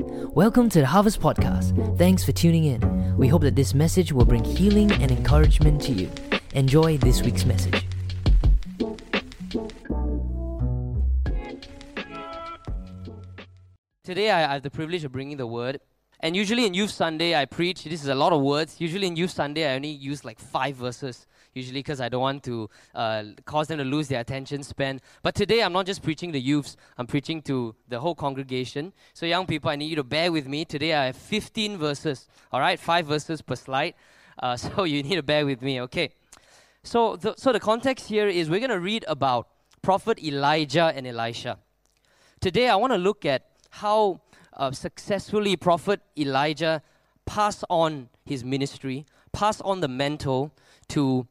Welcome to the Harvest Podcast. Thanks for tuning in. We hope that this message will bring healing and encouragement to you. Enjoy this week's message. Today, I have the privilege of bringing the word. And usually in Youth Sunday, I preach. This is a lot of words. Usually in Youth Sunday, I only use like five verses, usually because I don't want to uh, cause them to lose their attention span. But today, I'm not just preaching the youths, I'm preaching to the whole congregation. So, young people, I need you to bear with me. Today, I have 15 verses, all right? Five verses per slide. Uh, so, you need to bear with me, okay? So the, so the context here is we're going to read about Prophet Elijah and Elisha. Today, I want to look at how uh, successfully Prophet Elijah passed on his ministry, passed on the mantle to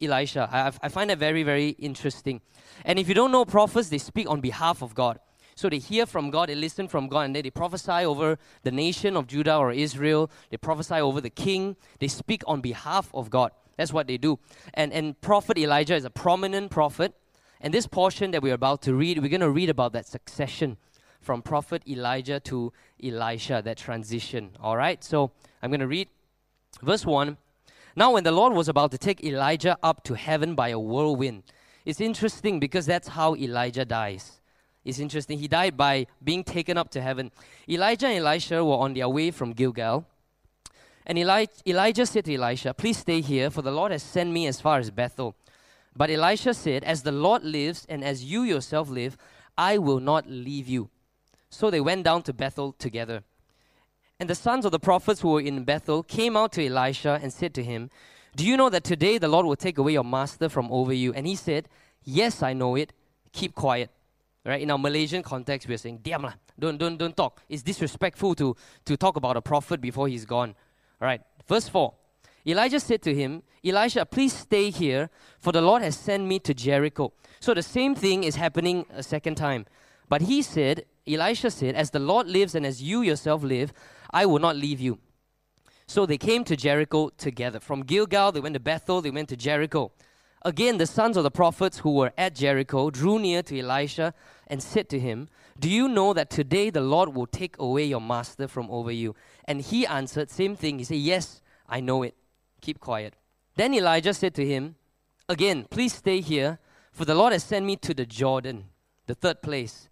Elisha. I, I find that very, very interesting. And if you don't know prophets, they speak on behalf of God. So they hear from God, they listen from God, and then they prophesy over the nation of Judah or Israel. They prophesy over the king. They speak on behalf of God. That's what they do. And, and Prophet Elijah is a prominent prophet. And this portion that we're about to read, we're going to read about that succession from Prophet Elijah to Elisha, that transition. All right? So I'm going to read verse 1. Now, when the Lord was about to take Elijah up to heaven by a whirlwind, it's interesting because that's how Elijah dies. It's interesting. He died by being taken up to heaven. Elijah and Elisha were on their way from Gilgal. And Eli- Elijah said to Elisha, Please stay here, for the Lord has sent me as far as Bethel. But Elisha said, As the Lord lives and as you yourself live, I will not leave you. So they went down to Bethel together. And the sons of the prophets who were in Bethel came out to Elisha and said to him, Do you know that today the Lord will take away your master from over you? And he said, Yes, I know it. Keep quiet. Right? In our Malaysian context, we're saying, Diam lah. Don't, don't, don't talk. It's disrespectful to, to talk about a prophet before he's gone. All right. Verse 4. Elijah said to him, Elisha, please stay here, for the Lord has sent me to Jericho. So the same thing is happening a second time. But he said, Elisha said, As the Lord lives and as you yourself live, I will not leave you. So they came to Jericho together. From Gilgal, they went to Bethel, they went to Jericho. Again, the sons of the prophets who were at Jericho drew near to Elisha and said to him, Do you know that today the Lord will take away your master from over you? And he answered, Same thing. He said, Yes, I know it. Keep quiet. Then Elijah said to him, Again, please stay here, for the Lord has sent me to the Jordan, the third place.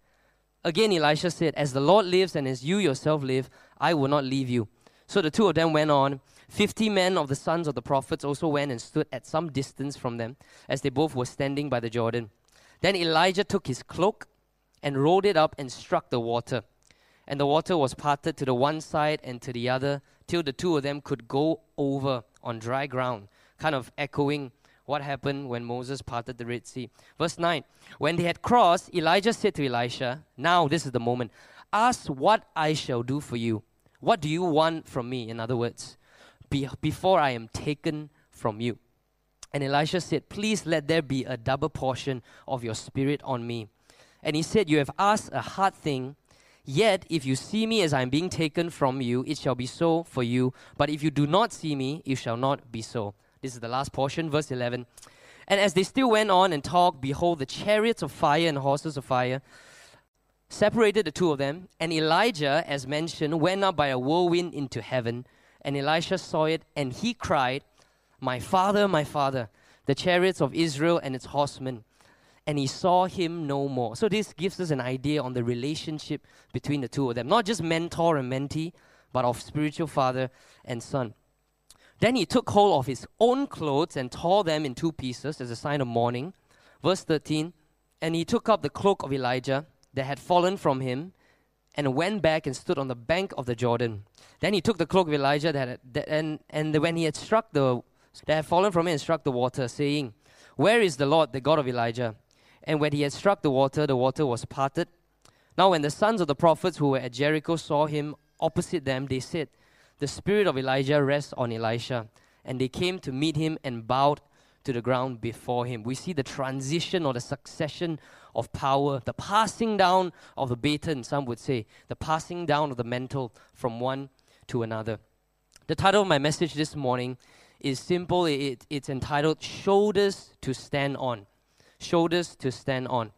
Again, Elisha said, As the Lord lives and as you yourself live, I will not leave you. So the two of them went on. Fifty men of the sons of the prophets also went and stood at some distance from them, as they both were standing by the Jordan. Then Elijah took his cloak and rolled it up and struck the water. And the water was parted to the one side and to the other, till the two of them could go over on dry ground, kind of echoing what happened when Moses parted the Red Sea. Verse 9 When they had crossed, Elijah said to Elisha, Now this is the moment. Ask what I shall do for you. What do you want from me? In other words, be, before I am taken from you. And Elisha said, Please let there be a double portion of your spirit on me. And he said, You have asked a hard thing. Yet, if you see me as I am being taken from you, it shall be so for you. But if you do not see me, it shall not be so. This is the last portion, verse 11. And as they still went on and talked, behold, the chariots of fire and horses of fire separated the two of them. And Elijah, as mentioned, went up by a whirlwind into heaven. And Elisha saw it, and he cried, My father, my father, the chariots of Israel and its horsemen. And he saw him no more. So, this gives us an idea on the relationship between the two of them. Not just mentor and mentee, but of spiritual father and son. Then he took hold of his own clothes and tore them in two pieces as a sign of mourning. Verse 13 And he took up the cloak of Elijah that had fallen from him and went back and stood on the bank of the Jordan. Then he took the cloak of Elijah that, had, that and, and when he had struck the that had fallen from him and struck the water, saying, Where is the Lord, the God of Elijah? And when he had struck the water, the water was parted. Now, when the sons of the prophets who were at Jericho saw him opposite them, they said, the spirit of Elijah rests on Elisha. And they came to meet him and bowed to the ground before him. We see the transition or the succession of power, the passing down of the baton, some would say, the passing down of the mantle from one to another. The title of my message this morning is simple. It, it's entitled Shoulders to Stand On. Shoulders to Stand On.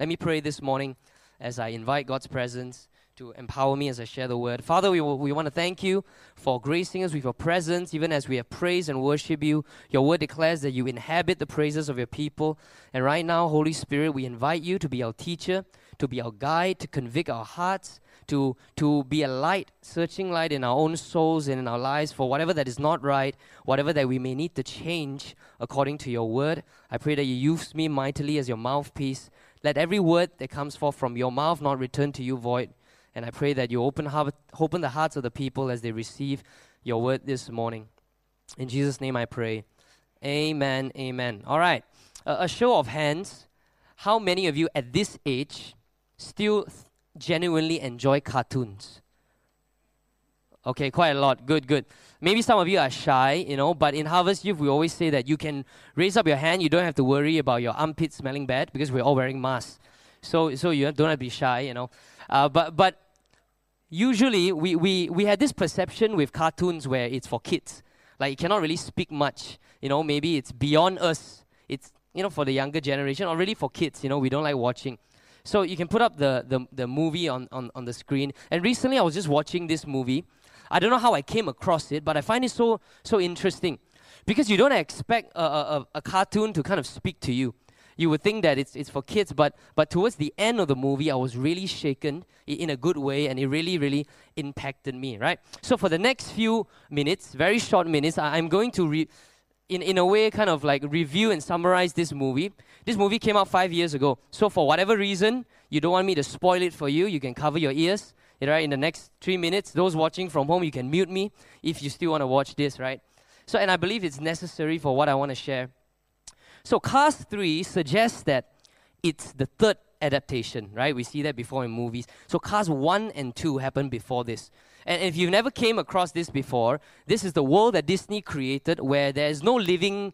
Let me pray this morning as I invite God's presence to empower me as I share the word. Father, we, we want to thank you for gracing us with your presence, even as we have praised and worship you. Your word declares that you inhabit the praises of your people. And right now, Holy Spirit, we invite you to be our teacher, to be our guide, to convict our hearts, to, to be a light, searching light in our own souls and in our lives for whatever that is not right, whatever that we may need to change according to your word. I pray that you use me mightily as your mouthpiece. Let every word that comes forth from your mouth not return to you void. And I pray that you open, open the hearts of the people as they receive your word this morning. In Jesus' name I pray. Amen. Amen. All right. Uh, a show of hands. How many of you at this age still genuinely enjoy cartoons? Okay, quite a lot. Good, good. Maybe some of you are shy, you know, but in Harvest Youth, we always say that you can raise up your hand. You don't have to worry about your armpit smelling bad because we're all wearing masks. So, so you don't have to be shy, you know. Uh, but, but usually, we, we, we had this perception with cartoons where it's for kids. Like, you cannot really speak much. You know, maybe it's beyond us. It's, you know, for the younger generation or really for kids, you know, we don't like watching. So you can put up the, the, the movie on, on, on the screen. And recently I was just watching this movie. I don't know how I came across it, but I find it so, so interesting. Because you don't expect a, a, a cartoon to kind of speak to you. You would think that it's, it's for kids, but, but towards the end of the movie, I was really shaken in a good way, and it really, really impacted me, right? So for the next few minutes, very short minutes, I'm going to re- in, in a way, kind of like review and summarize this movie. This movie came out five years ago. So, for whatever reason, you don't want me to spoil it for you, you can cover your ears. Right, in the next three minutes, those watching from home, you can mute me if you still want to watch this, right? So, and I believe it's necessary for what I want to share. So, Cars 3 suggests that it's the third adaptation, right? We see that before in movies. So, Cars 1 and 2 happened before this. And if you've never came across this before, this is the world that Disney created where there is no living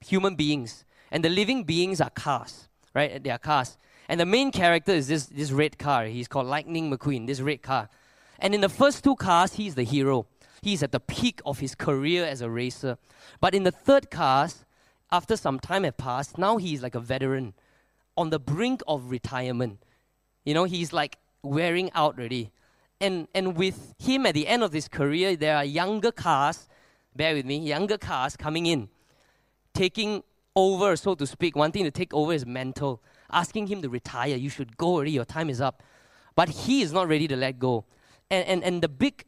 human beings. And the living beings are cars, right? They are cars. And the main character is this, this red car. He's called Lightning McQueen, this red car. And in the first two cars, he's the hero. He's at the peak of his career as a racer. But in the third cars, after some time had passed, now he's like a veteran on the brink of retirement. You know, he's like wearing out already and, and with him at the end of his career, there are younger cars, bear with me, younger cars coming in, taking over, so to speak, wanting to take over his mantle, asking him to retire. You should go already, your time is up. But he is not ready to let go. And, and, and the big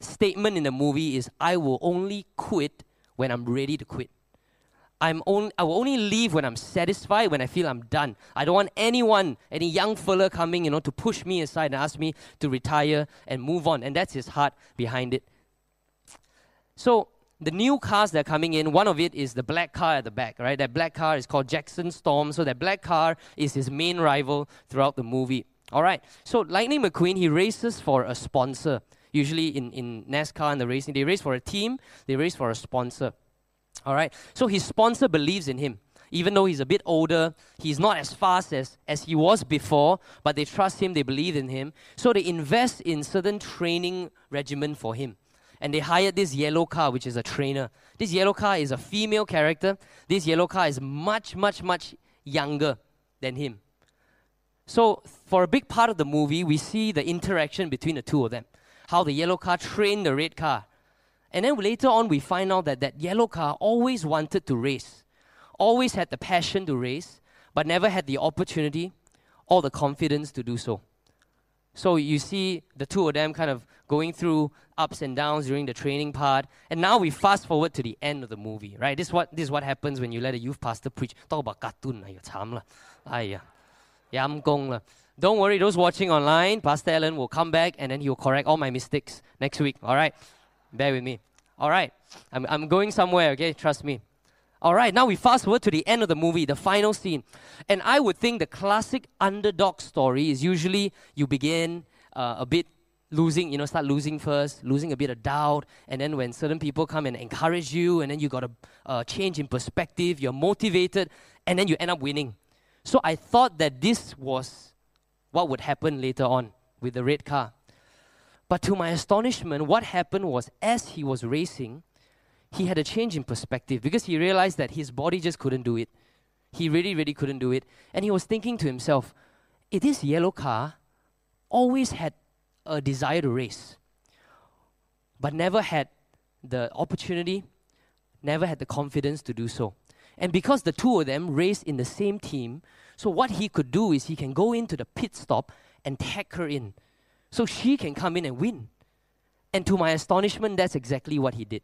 statement in the movie is I will only quit when I'm ready to quit. I'm on, I will only leave when I'm satisfied, when I feel I'm done. I don't want anyone, any young fella coming, you know, to push me aside and ask me to retire and move on. And that's his heart behind it. So the new cars that are coming in, one of it is the black car at the back, right? That black car is called Jackson Storm. So that black car is his main rival throughout the movie. All right. So Lightning McQueen, he races for a sponsor. Usually in, in NASCAR and the racing, they race for a team, they race for a sponsor. All right. So his sponsor believes in him. Even though he's a bit older, he's not as fast as, as he was before, but they trust him, they believe in him. So they invest in certain training regimen for him. And they hired this yellow car, which is a trainer. This yellow car is a female character. This yellow car is much, much, much younger than him. So, for a big part of the movie, we see the interaction between the two of them. How the yellow car trained the red car and then later on, we find out that that yellow car always wanted to race, always had the passion to race, but never had the opportunity or the confidence to do so. So you see the two of them kind of going through ups and downs during the training part. And now we fast forward to the end of the movie, right? This is what, this is what happens when you let a youth pastor preach. Talk about cartoon, ah, Don't worry, those watching online, Pastor Allen will come back and then he will correct all my mistakes next week, all right? Bear with me. All right. I'm, I'm going somewhere, okay? Trust me. All right, now we fast forward to the end of the movie, the final scene. And I would think the classic underdog story is usually you begin uh, a bit losing, you know, start losing first, losing a bit of doubt. And then when certain people come and encourage you, and then you got a uh, change in perspective, you're motivated, and then you end up winning. So I thought that this was what would happen later on with the red car. But to my astonishment, what happened was as he was racing, he had a change in perspective because he realized that his body just couldn't do it. He really, really couldn't do it. And he was thinking to himself, this yellow car always had a desire to race, but never had the opportunity, never had the confidence to do so. And because the two of them raced in the same team, so what he could do is he can go into the pit stop and tag her in. So she can come in and win. And to my astonishment, that's exactly what he did.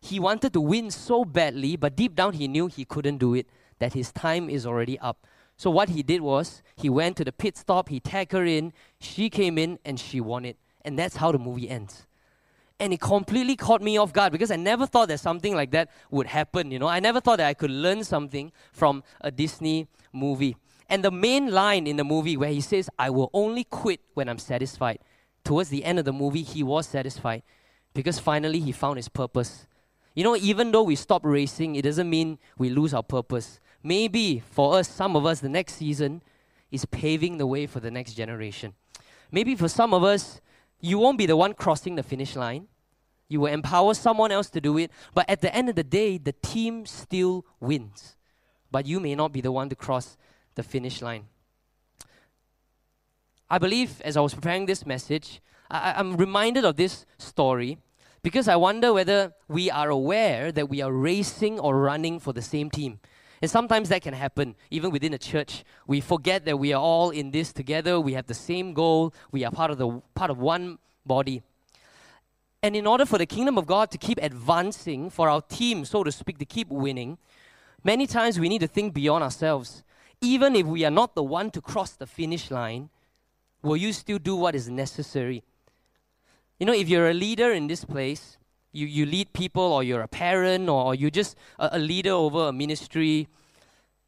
He wanted to win so badly, but deep down he knew he couldn't do it, that his time is already up. So what he did was he went to the pit stop, he tagged her in, she came in, and she won it. And that's how the movie ends. And it completely caught me off guard because I never thought that something like that would happen. You know, I never thought that I could learn something from a Disney movie. And the main line in the movie where he says, I will only quit when I'm satisfied. Towards the end of the movie, he was satisfied because finally he found his purpose. You know, even though we stop racing, it doesn't mean we lose our purpose. Maybe for us, some of us, the next season is paving the way for the next generation. Maybe for some of us, you won't be the one crossing the finish line. You will empower someone else to do it. But at the end of the day, the team still wins. But you may not be the one to cross the finish line. I believe as I was preparing this message, I, I'm reminded of this story because I wonder whether we are aware that we are racing or running for the same team. And sometimes that can happen, even within a church. We forget that we are all in this together. We have the same goal. We are part of the part of one body. And in order for the kingdom of God to keep advancing, for our team, so to speak, to keep winning, many times we need to think beyond ourselves. Even if we are not the one to cross the finish line, will you still do what is necessary? You know, if you're a leader in this place, you, you lead people, or you're a parent, or, you're just a, a leader over a ministry,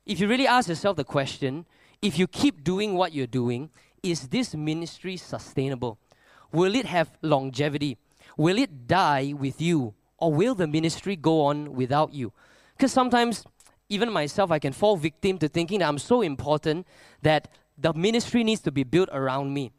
if you really ask yourself the question, if you keep doing what you're doing, is this ministry sustainable? Will it have longevity? Will it die with you? Or will the ministry go on without you? Because sometimes, even myself, I can fall victim to thinking that I'm so important that the ministry needs to be built around me.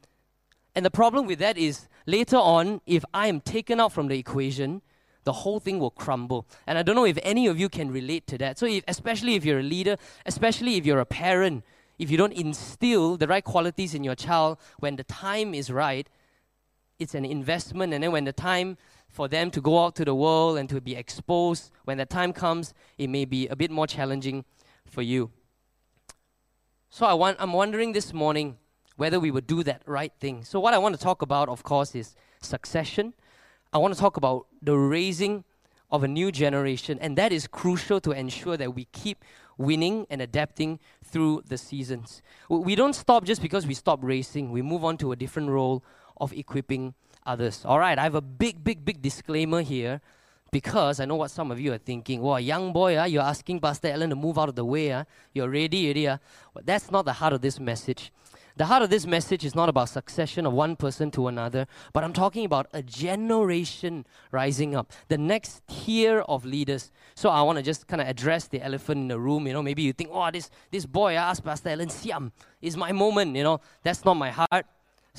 And the problem with that is later on, if I am taken out from the equation, the whole thing will crumble. And I don't know if any of you can relate to that. So, if, especially if you're a leader, especially if you're a parent, if you don't instill the right qualities in your child when the time is right, it's an investment. And then when the time for them to go out to the world and to be exposed, when the time comes, it may be a bit more challenging for you. So I want, I'm wondering this morning whether we would do that right thing. So, what I want to talk about, of course, is succession. I want to talk about the raising of a new generation, and that is crucial to ensure that we keep winning and adapting through the seasons. We don't stop just because we stop racing, we move on to a different role of equipping others. All right, I have a big, big, big disclaimer here because I know what some of you are thinking. Well, young boy, uh, you're asking Pastor Allen to move out of the way. Uh, you're ready, ready. Uh. But that's not the heart of this message. The heart of this message is not about succession of one person to another, but I'm talking about a generation rising up, the next tier of leaders. So I want to just kind of address the elephant in the room. You know, maybe you think, oh, this, this boy I asked Pastor Allen Siam is my moment. You know, that's not my heart.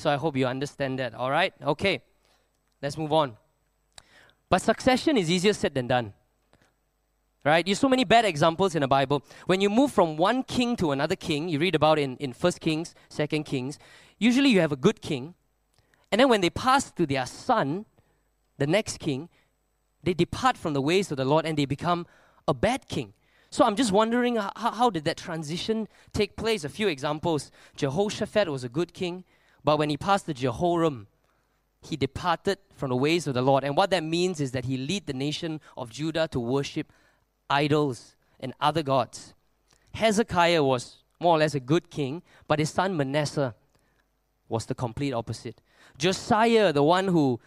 So I hope you understand that. All right? Okay. Let's move on. But succession is easier said than done. Right? There's so many bad examples in the Bible. When you move from one king to another king, you read about in, in 1 Kings, 2 Kings, usually you have a good king. And then when they pass to their son, the next king, they depart from the ways of the Lord and they become a bad king. So I'm just wondering how, how did that transition take place? A few examples. Jehoshaphat was a good king, but when he passed the Jehoram, he departed from the ways of the Lord. And what that means is that he led the nation of Judah to worship idols and other gods. Hezekiah was more or less a good king, but his son Manasseh was the complete opposite. Josiah, the one who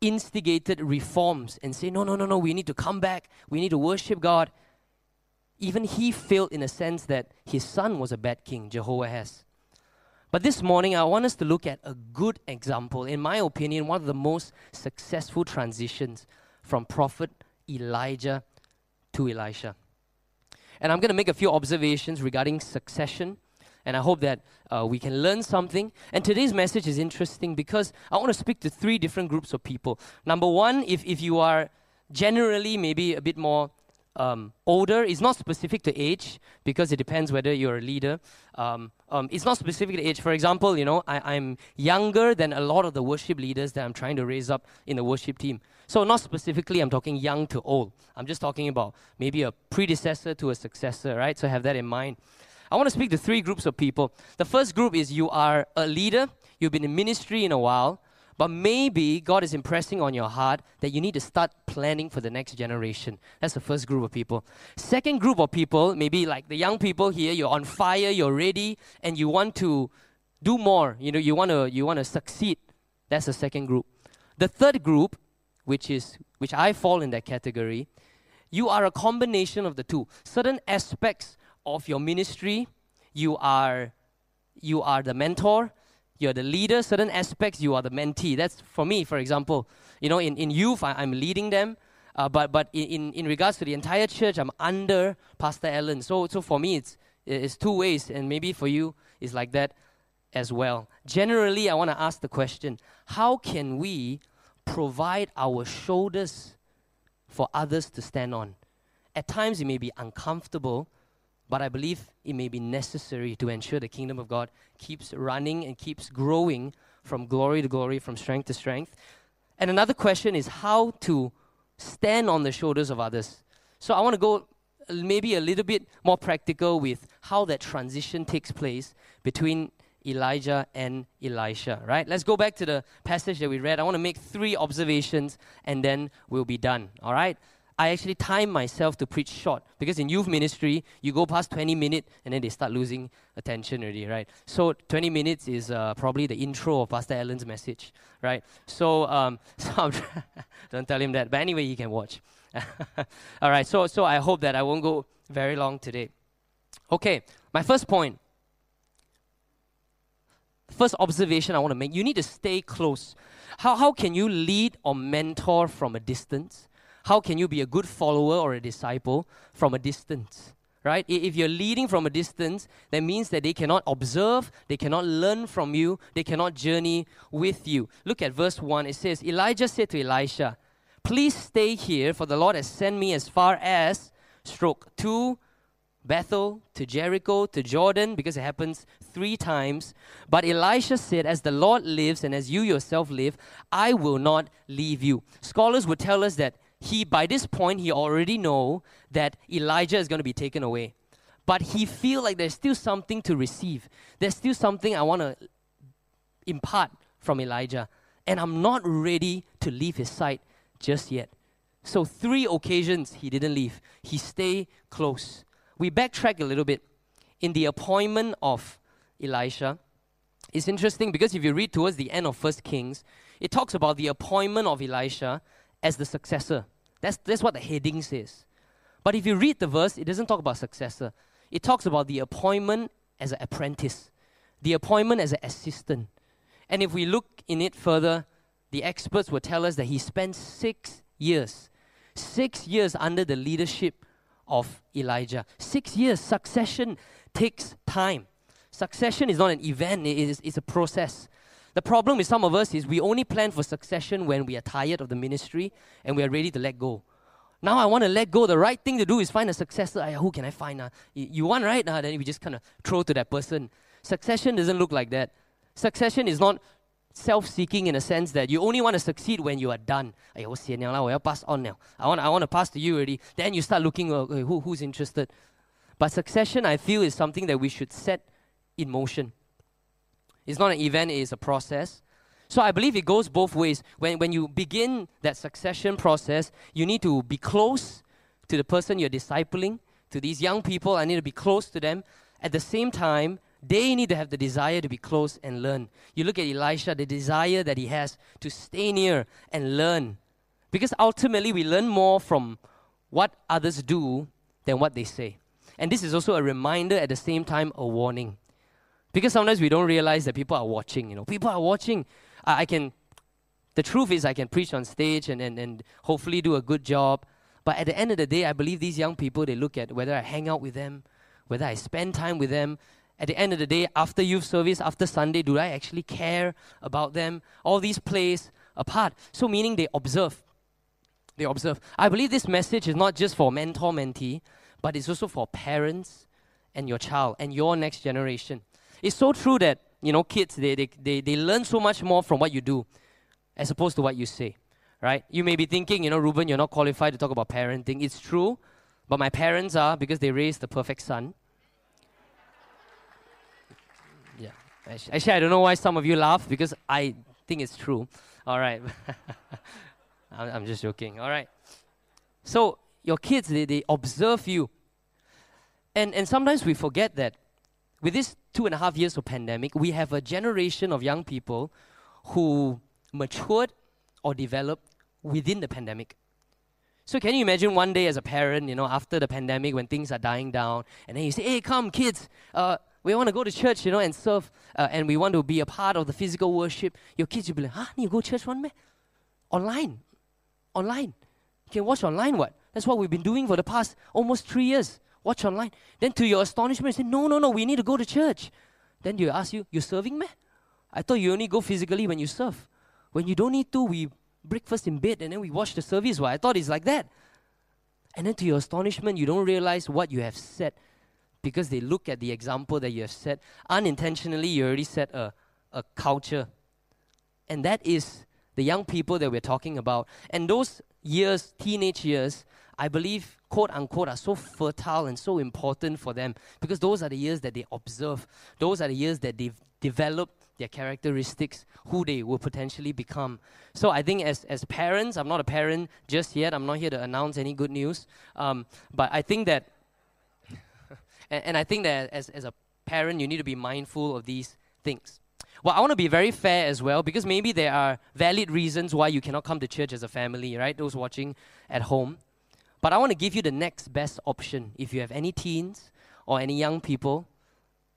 instigated reforms and said, No, no, no, no, we need to come back, we need to worship God. Even he failed in a sense that his son was a bad king, Jehoahaz. But this morning, I want us to look at a good example, in my opinion, one of the most successful transitions from prophet Elijah to Elisha. And I'm going to make a few observations regarding succession. And I hope that uh, we can learn something. And today's message is interesting because I want to speak to three different groups of people. Number one, if, if you are generally maybe a bit more um, older, it's not specific to age because it depends whether you're a leader um, um, it's not specific to age. For example, you know, I, I'm younger than a lot of the worship leaders that I'm trying to raise up in the worship team. So, not specifically, I'm talking young to old. I'm just talking about maybe a predecessor to a successor, right? So, have that in mind. I want to speak to three groups of people. The first group is you are a leader, you've been in ministry in a while, but maybe God is impressing on your heart that you need to start planning for the next generation. That's the first group of people. Second group of people, maybe like the young people here, you're on fire, you're ready, and you want to do more. You know, you want to you want to succeed. That's the second group. The third group, which is which I fall in that category, you are a combination of the two. Certain aspects of your ministry, you are you are the mentor, you're the leader, certain aspects, you are the mentee. That's for me, for example. You know, in, in youth, I, am leading them. Uh, but but in, in regards to the entire church, I'm under Pastor Allen. So, so for me, it's, it's two ways. And maybe for you, it's like that as well. Generally, I want to ask the question how can we provide our shoulders for others to stand on? At times, it may be uncomfortable but I believe it may be necessary to ensure the kingdom of God keeps running and keeps growing from glory to glory, from strength to strength. And another question is how to stand on the shoulders of others. So I want to go maybe a little bit more practical with how that transition takes place between Elijah and Elisha, right? Let's go back to the passage that we read. I want to make three observations and then we'll be done, all right? I actually time myself to preach short because in youth ministry, you go past 20 minutes and then they start losing attention already, right? So 20 minutes is uh, probably the intro of Pastor Allen's message, right? So, um, so don't tell him that. But anyway, he can watch. All right, so, so I hope that I won't go very long today. Okay, my first point. First observation I want to make you need to stay close. How, how can you lead or mentor from a distance? How can you be a good follower or a disciple from a distance? Right? If you're leading from a distance, that means that they cannot observe, they cannot learn from you, they cannot journey with you. Look at verse 1. It says, Elijah said to Elisha, Please stay here, for the Lord has sent me as far as stroke 2 Bethel, to Jericho, to Jordan, because it happens three times. But Elisha said, As the Lord lives and as you yourself live, I will not leave you. Scholars would tell us that he by this point he already know that Elijah is going to be taken away. But he feel like there's still something to receive. There's still something I want to impart from Elijah. And I'm not ready to leave his side just yet. So three occasions he didn't leave. He stay close. We backtrack a little bit. In the appointment of Elisha, it's interesting because if you read towards the end of First Kings, it talks about the appointment of Elisha as the successor. That's, that's what the heading says. But if you read the verse, it doesn't talk about successor. It talks about the appointment as an apprentice, the appointment as an assistant. And if we look in it further, the experts will tell us that he spent six years, six years under the leadership of Elijah. Six years. Succession takes time. Succession is not an event, it is, it's a process. The problem with some of us is we only plan for succession when we are tired of the ministry and we are ready to let go. Now I want to let go. The right thing to do is find a successor. who can I find? Uh? You want, right? Uh, then we just kind of throw to that person. Succession doesn't look like that. Succession is not self-seeking in a sense that you only want to succeed when you are done. I pass on now. I want, I want to pass to you already. Then you start looking, okay, who, who's interested. But succession, I feel, is something that we should set in motion. It's not an event, it is a process. So I believe it goes both ways. When, when you begin that succession process, you need to be close to the person you're discipling, to these young people. I need to be close to them. At the same time, they need to have the desire to be close and learn. You look at Elisha, the desire that he has to stay near and learn. Because ultimately, we learn more from what others do than what they say. And this is also a reminder, at the same time, a warning. Because sometimes we don't realize that people are watching, you know. People are watching. I, I can, the truth is, I can preach on stage and, and, and hopefully do a good job. But at the end of the day, I believe these young people, they look at whether I hang out with them, whether I spend time with them. At the end of the day, after youth service, after Sunday, do I actually care about them? All these plays apart. So, meaning they observe. They observe. I believe this message is not just for mentor mentee, but it's also for parents and your child and your next generation. It's so true that, you know, kids, they, they, they, they learn so much more from what you do as opposed to what you say, right? You may be thinking, you know, Ruben, you're not qualified to talk about parenting. It's true, but my parents are because they raised the perfect son. Yeah. Actually, I don't know why some of you laugh because I think it's true. All right. I'm just joking. All right. So your kids, they, they observe you. And, and sometimes we forget that with this two and a half years of pandemic, we have a generation of young people who matured or developed within the pandemic. So can you imagine one day as a parent, you know, after the pandemic when things are dying down, and then you say, "Hey, come, kids, uh, we want to go to church, you know, and serve, uh, and we want to be a part of the physical worship." Your kids will be like, "Huh? You go church one man? Online, online. You can watch online. What? That's what we've been doing for the past almost three years. Watch online. Then, to your astonishment, you say, "No, no, no. We need to go to church." Then you ask you, "You're serving me? I thought you only go physically when you serve." When you don't need to, we breakfast in bed and then we watch the service. Well, I thought it's like that. And then to your astonishment, you don't realize what you have said because they look at the example that you have set. Unintentionally, you already set a, a culture. And that is the young people that we're talking about. And those years, teenage years, I believe, quote unquote, are so fertile and so important for them because those are the years that they observe. Those are the years that they've developed their characteristics, who they will potentially become. So I think as, as parents, I'm not a parent just yet. I'm not here to announce any good news. Um, but I think that, and, and I think that as, as a parent, you need to be mindful of these things. Well, I want to be very fair as well because maybe there are valid reasons why you cannot come to church as a family, right? Those watching at home. But I want to give you the next best option. If you have any teens or any young people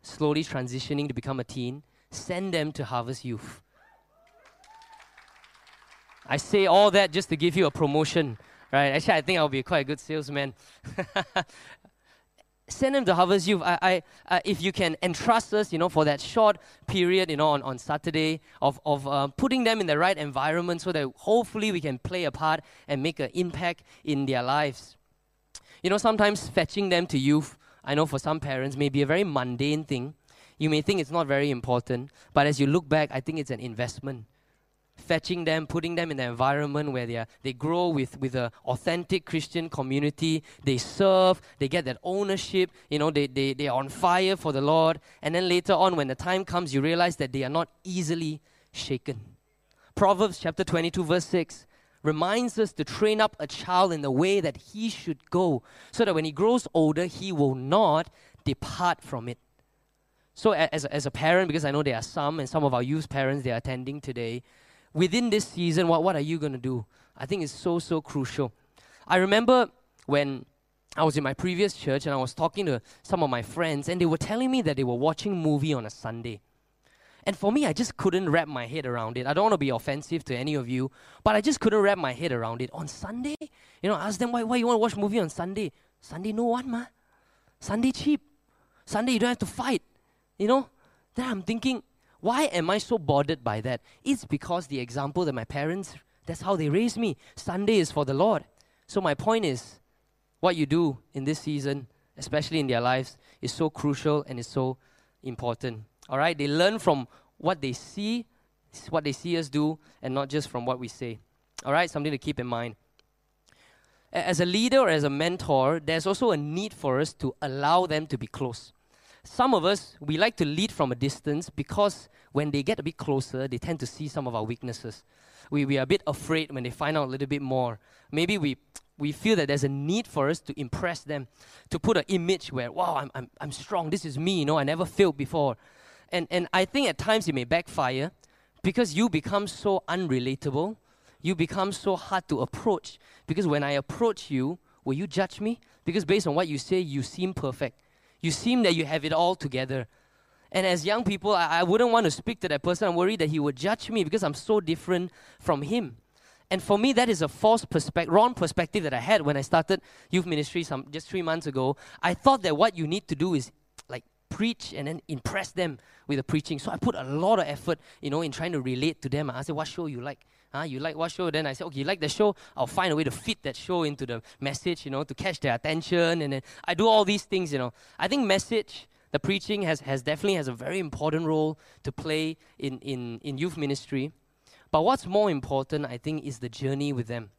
slowly transitioning to become a teen, send them to Harvest Youth. I say all that just to give you a promotion, right? Actually, I think I'll be quite a good salesman. send them to Harvest Youth. I, I, uh, if you can entrust us, you know, for that short period, you know, on, on Saturday, of, of uh, putting them in the right environment so that hopefully we can play a part and make an impact in their lives. You know, sometimes fetching them to youth, I know for some parents, may be a very mundane thing. You may think it's not very important, but as you look back, I think it's an investment. Fetching them, putting them in an environment where they, are, they grow with, with an authentic Christian community, they serve, they get that ownership, you know, they, they, they are on fire for the Lord. And then later on, when the time comes, you realize that they are not easily shaken. Proverbs chapter 22, verse 6 reminds us to train up a child in the way that he should go, so that when he grows older, he will not depart from it. So, as as a parent, because I know there are some, and some of our youth parents, they are attending today, within this season, what, what are you going to do? I think it's so, so crucial. I remember when I was in my previous church and I was talking to some of my friends, and they were telling me that they were watching movie on a Sunday. And for me, I just couldn't wrap my head around it. I don't want to be offensive to any of you, but I just couldn't wrap my head around it. On Sunday, you know, ask them why, why you want to watch movie on Sunday. Sunday no one, ma. Sunday cheap. Sunday you don't have to fight. You know, then I'm thinking, why am I so bothered by that? It's because the example that my parents, that's how they raised me. Sunday is for the Lord. So my point is, what you do in this season, especially in their lives, is so crucial and is so important. All right? They learn from what they see, what they see us do, and not just from what we say. All right? Something to keep in mind. As a leader or as a mentor, there's also a need for us to allow them to be close some of us, we like to lead from a distance because when they get a bit closer, they tend to see some of our weaknesses. We, we are a bit afraid when they find out a little bit more. Maybe we, we feel that there's a need for us to impress them, to put an image where, wow, I'm, I'm, I'm strong, this is me, you know, I never failed before. And, and I think at times it may backfire because you become so unrelatable, you become so hard to approach. Because when I approach you, will you judge me? Because based on what you say, you seem perfect. You seem that you have it all together. And as young people, I, I wouldn't want to speak to that person. I'm worried that he would judge me because I'm so different from him. And for me, that is a false perspective, wrong perspective that I had when I started youth ministry some just three months ago. I thought that what you need to do is like preach and then impress them with the preaching. So I put a lot of effort, you know, in trying to relate to them. I said, "What show you like? Huh? You like what show?" Then I said, "Okay, you like the show? I'll find a way to fit that show into the message, you know, to catch their attention." And then I do all these things, you know. I think message the preaching has, has definitely has a very important role to play in, in, in youth ministry. But what's more important, I think, is the journey with them.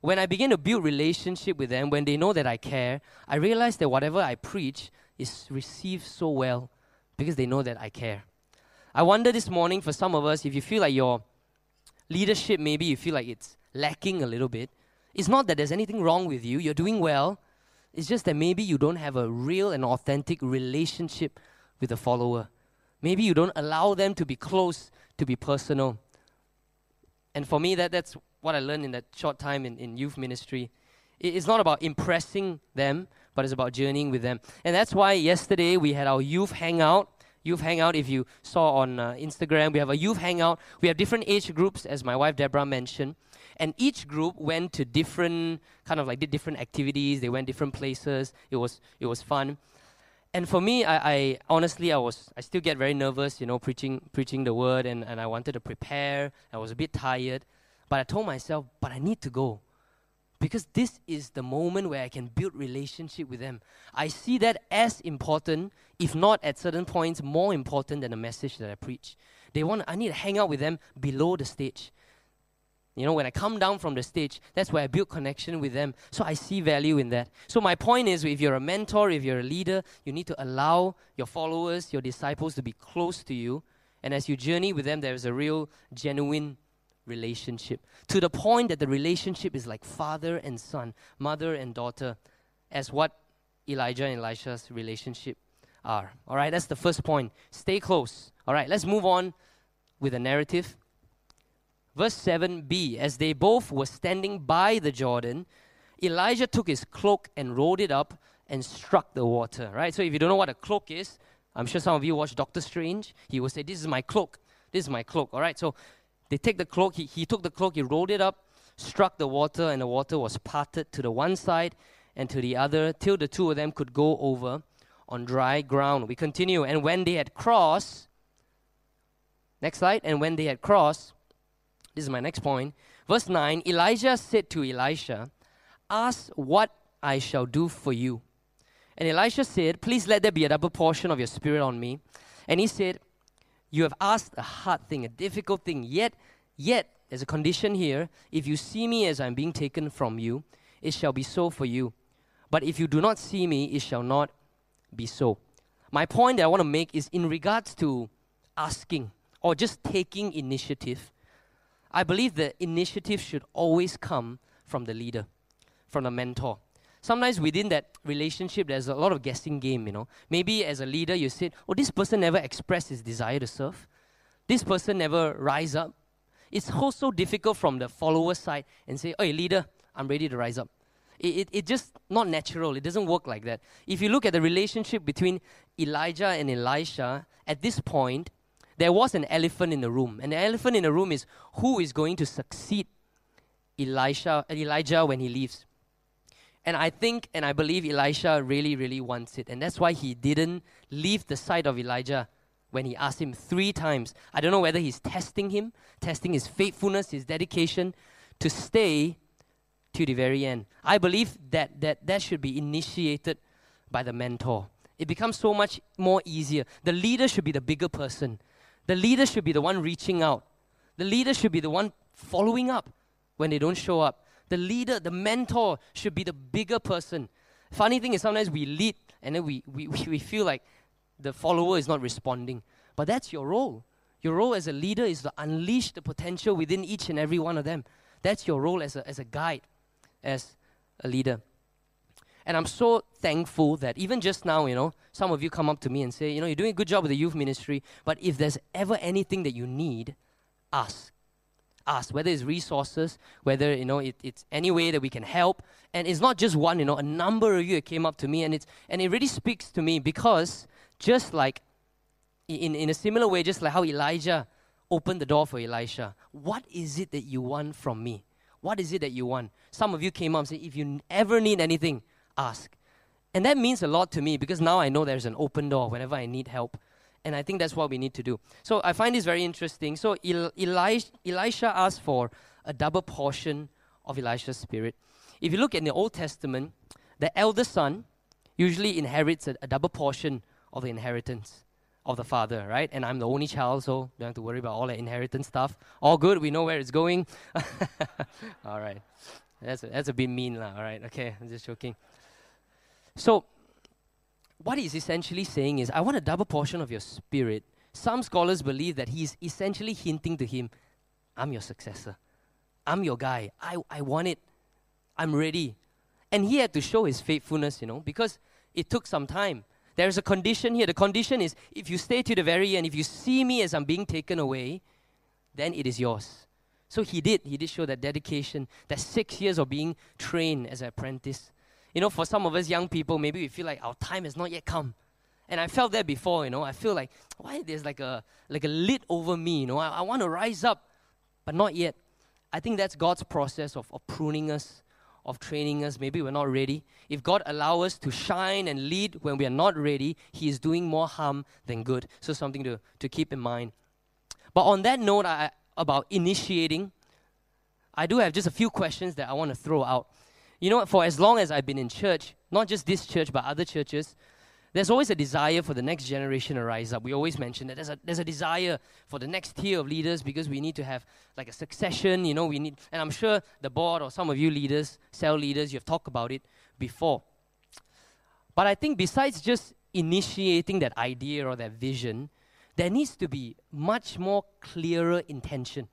When I begin to build relationship with them, when they know that I care, I realize that whatever I preach is received so well because they know that I care. I wonder this morning for some of us, if you feel like your leadership, maybe you feel like it's lacking a little bit, it's not that there's anything wrong with you, you're doing well. It's just that maybe you don't have a real and authentic relationship with the follower. Maybe you don't allow them to be close, to be personal. And for me, that, that's what I learned in that short time in, in youth ministry. It, it's not about impressing them, but it's about journeying with them. And that's why yesterday we had our youth hangout. Youth hangout, if you saw on uh, Instagram, we have a youth hangout. We have different age groups, as my wife Deborah mentioned. And each group went to different kind of like did different activities. They went different places. It was it was fun. And for me I, I honestly i was i still get very nervous you know preaching preaching the word and, and i wanted to prepare. I was a bit tired. But i told myself but i need to go because this is the moment where i can build relationship with them. I see that as important if not at certain points more important than the message that i preach they want i need to hang out with them below the stage you know, when I come down from the stage, that's where I build connection with them. So I see value in that. So my point is if you're a mentor, if you're a leader, you need to allow your followers, your disciples to be close to you. And as you journey with them, there is a real, genuine relationship. To the point that the relationship is like father and son, mother and daughter, as what Elijah and Elisha's relationship are. All right, that's the first point. Stay close. All right, let's move on with the narrative. Verse 7b As they both were standing by the Jordan, Elijah took his cloak and rolled it up and struck the water. Right? So if you don't know what a cloak is, I'm sure some of you watch Doctor Strange. He will say, This is my cloak. This is my cloak. All right. So they take the cloak, he, he took the cloak, he rolled it up, struck the water, and the water was parted to the one side and to the other till the two of them could go over on dry ground. We continue. And when they had crossed, next slide, and when they had crossed, this is my next point. Verse 9 Elijah said to Elisha, Ask what I shall do for you. And Elisha said, Please let there be a double portion of your spirit on me. And he said, You have asked a hard thing, a difficult thing, yet, yet, there's a condition here. If you see me as I'm being taken from you, it shall be so for you. But if you do not see me, it shall not be so. My point that I want to make is in regards to asking or just taking initiative. I believe the initiative should always come from the leader, from the mentor. Sometimes within that relationship, there's a lot of guessing game, you know. Maybe as a leader, you said, oh, this person never expressed his desire to serve. This person never rise up. It's also difficult from the follower side and say, hey, leader, I'm ready to rise up. It, it, it just not natural. It doesn't work like that. If you look at the relationship between Elijah and Elisha, at this point, there was an elephant in the room. And the elephant in the room is who is going to succeed Elisha, Elijah when he leaves. And I think and I believe Elisha really, really wants it. And that's why he didn't leave the side of Elijah when he asked him three times. I don't know whether he's testing him, testing his faithfulness, his dedication to stay to the very end. I believe that that, that should be initiated by the mentor. It becomes so much more easier. The leader should be the bigger person. The leader should be the one reaching out. The leader should be the one following up when they don't show up. The leader, the mentor, should be the bigger person. Funny thing is, sometimes we lead and then we, we, we feel like the follower is not responding. But that's your role. Your role as a leader is to unleash the potential within each and every one of them. That's your role as a, as a guide, as a leader. And I'm so thankful that even just now, you know, some of you come up to me and say, you know, you're doing a good job with the youth ministry, but if there's ever anything that you need, ask. Ask, whether it's resources, whether, you know, it, it's any way that we can help. And it's not just one, you know, a number of you came up to me, and, it's, and it really speaks to me because just like, in, in a similar way, just like how Elijah opened the door for Elisha, what is it that you want from me? What is it that you want? Some of you came up and said, if you ever need anything, ask. And that means a lot to me because now I know there's an open door whenever I need help. And I think that's what we need to do. So I find this very interesting. So El- Elisha asked for a double portion of Elisha's spirit. If you look in the Old Testament, the elder son usually inherits a, a double portion of the inheritance of the father, right? And I'm the only child, so don't have to worry about all the inheritance stuff. All good, we know where it's going. all right. That's a, that's a bit mean, lah. All right, okay, I'm just joking. So, what he's essentially saying is, I want a double portion of your spirit. Some scholars believe that he's essentially hinting to him, I'm your successor. I'm your guy. I, I want it. I'm ready. And he had to show his faithfulness, you know, because it took some time. There's a condition here. The condition is if you stay to the very end, if you see me as I'm being taken away, then it is yours. So he did. He did show that dedication, that six years of being trained as an apprentice. You know, for some of us young people, maybe we feel like our time has not yet come. And I felt that before, you know. I feel like, why there's like a like a lid over me, you know. I, I want to rise up, but not yet. I think that's God's process of, of pruning us, of training us. Maybe we're not ready. If God allow us to shine and lead when we are not ready, He is doing more harm than good. So something to, to keep in mind. But on that note, I, about initiating, I do have just a few questions that I want to throw out. You know, for as long as I've been in church, not just this church, but other churches, there's always a desire for the next generation to rise up. We always mention that there's a, there's a desire for the next tier of leaders because we need to have like a succession, you know, we need, and I'm sure the board or some of you leaders, cell leaders, you've talked about it before. But I think besides just initiating that idea or that vision, there needs to be much more clearer intention.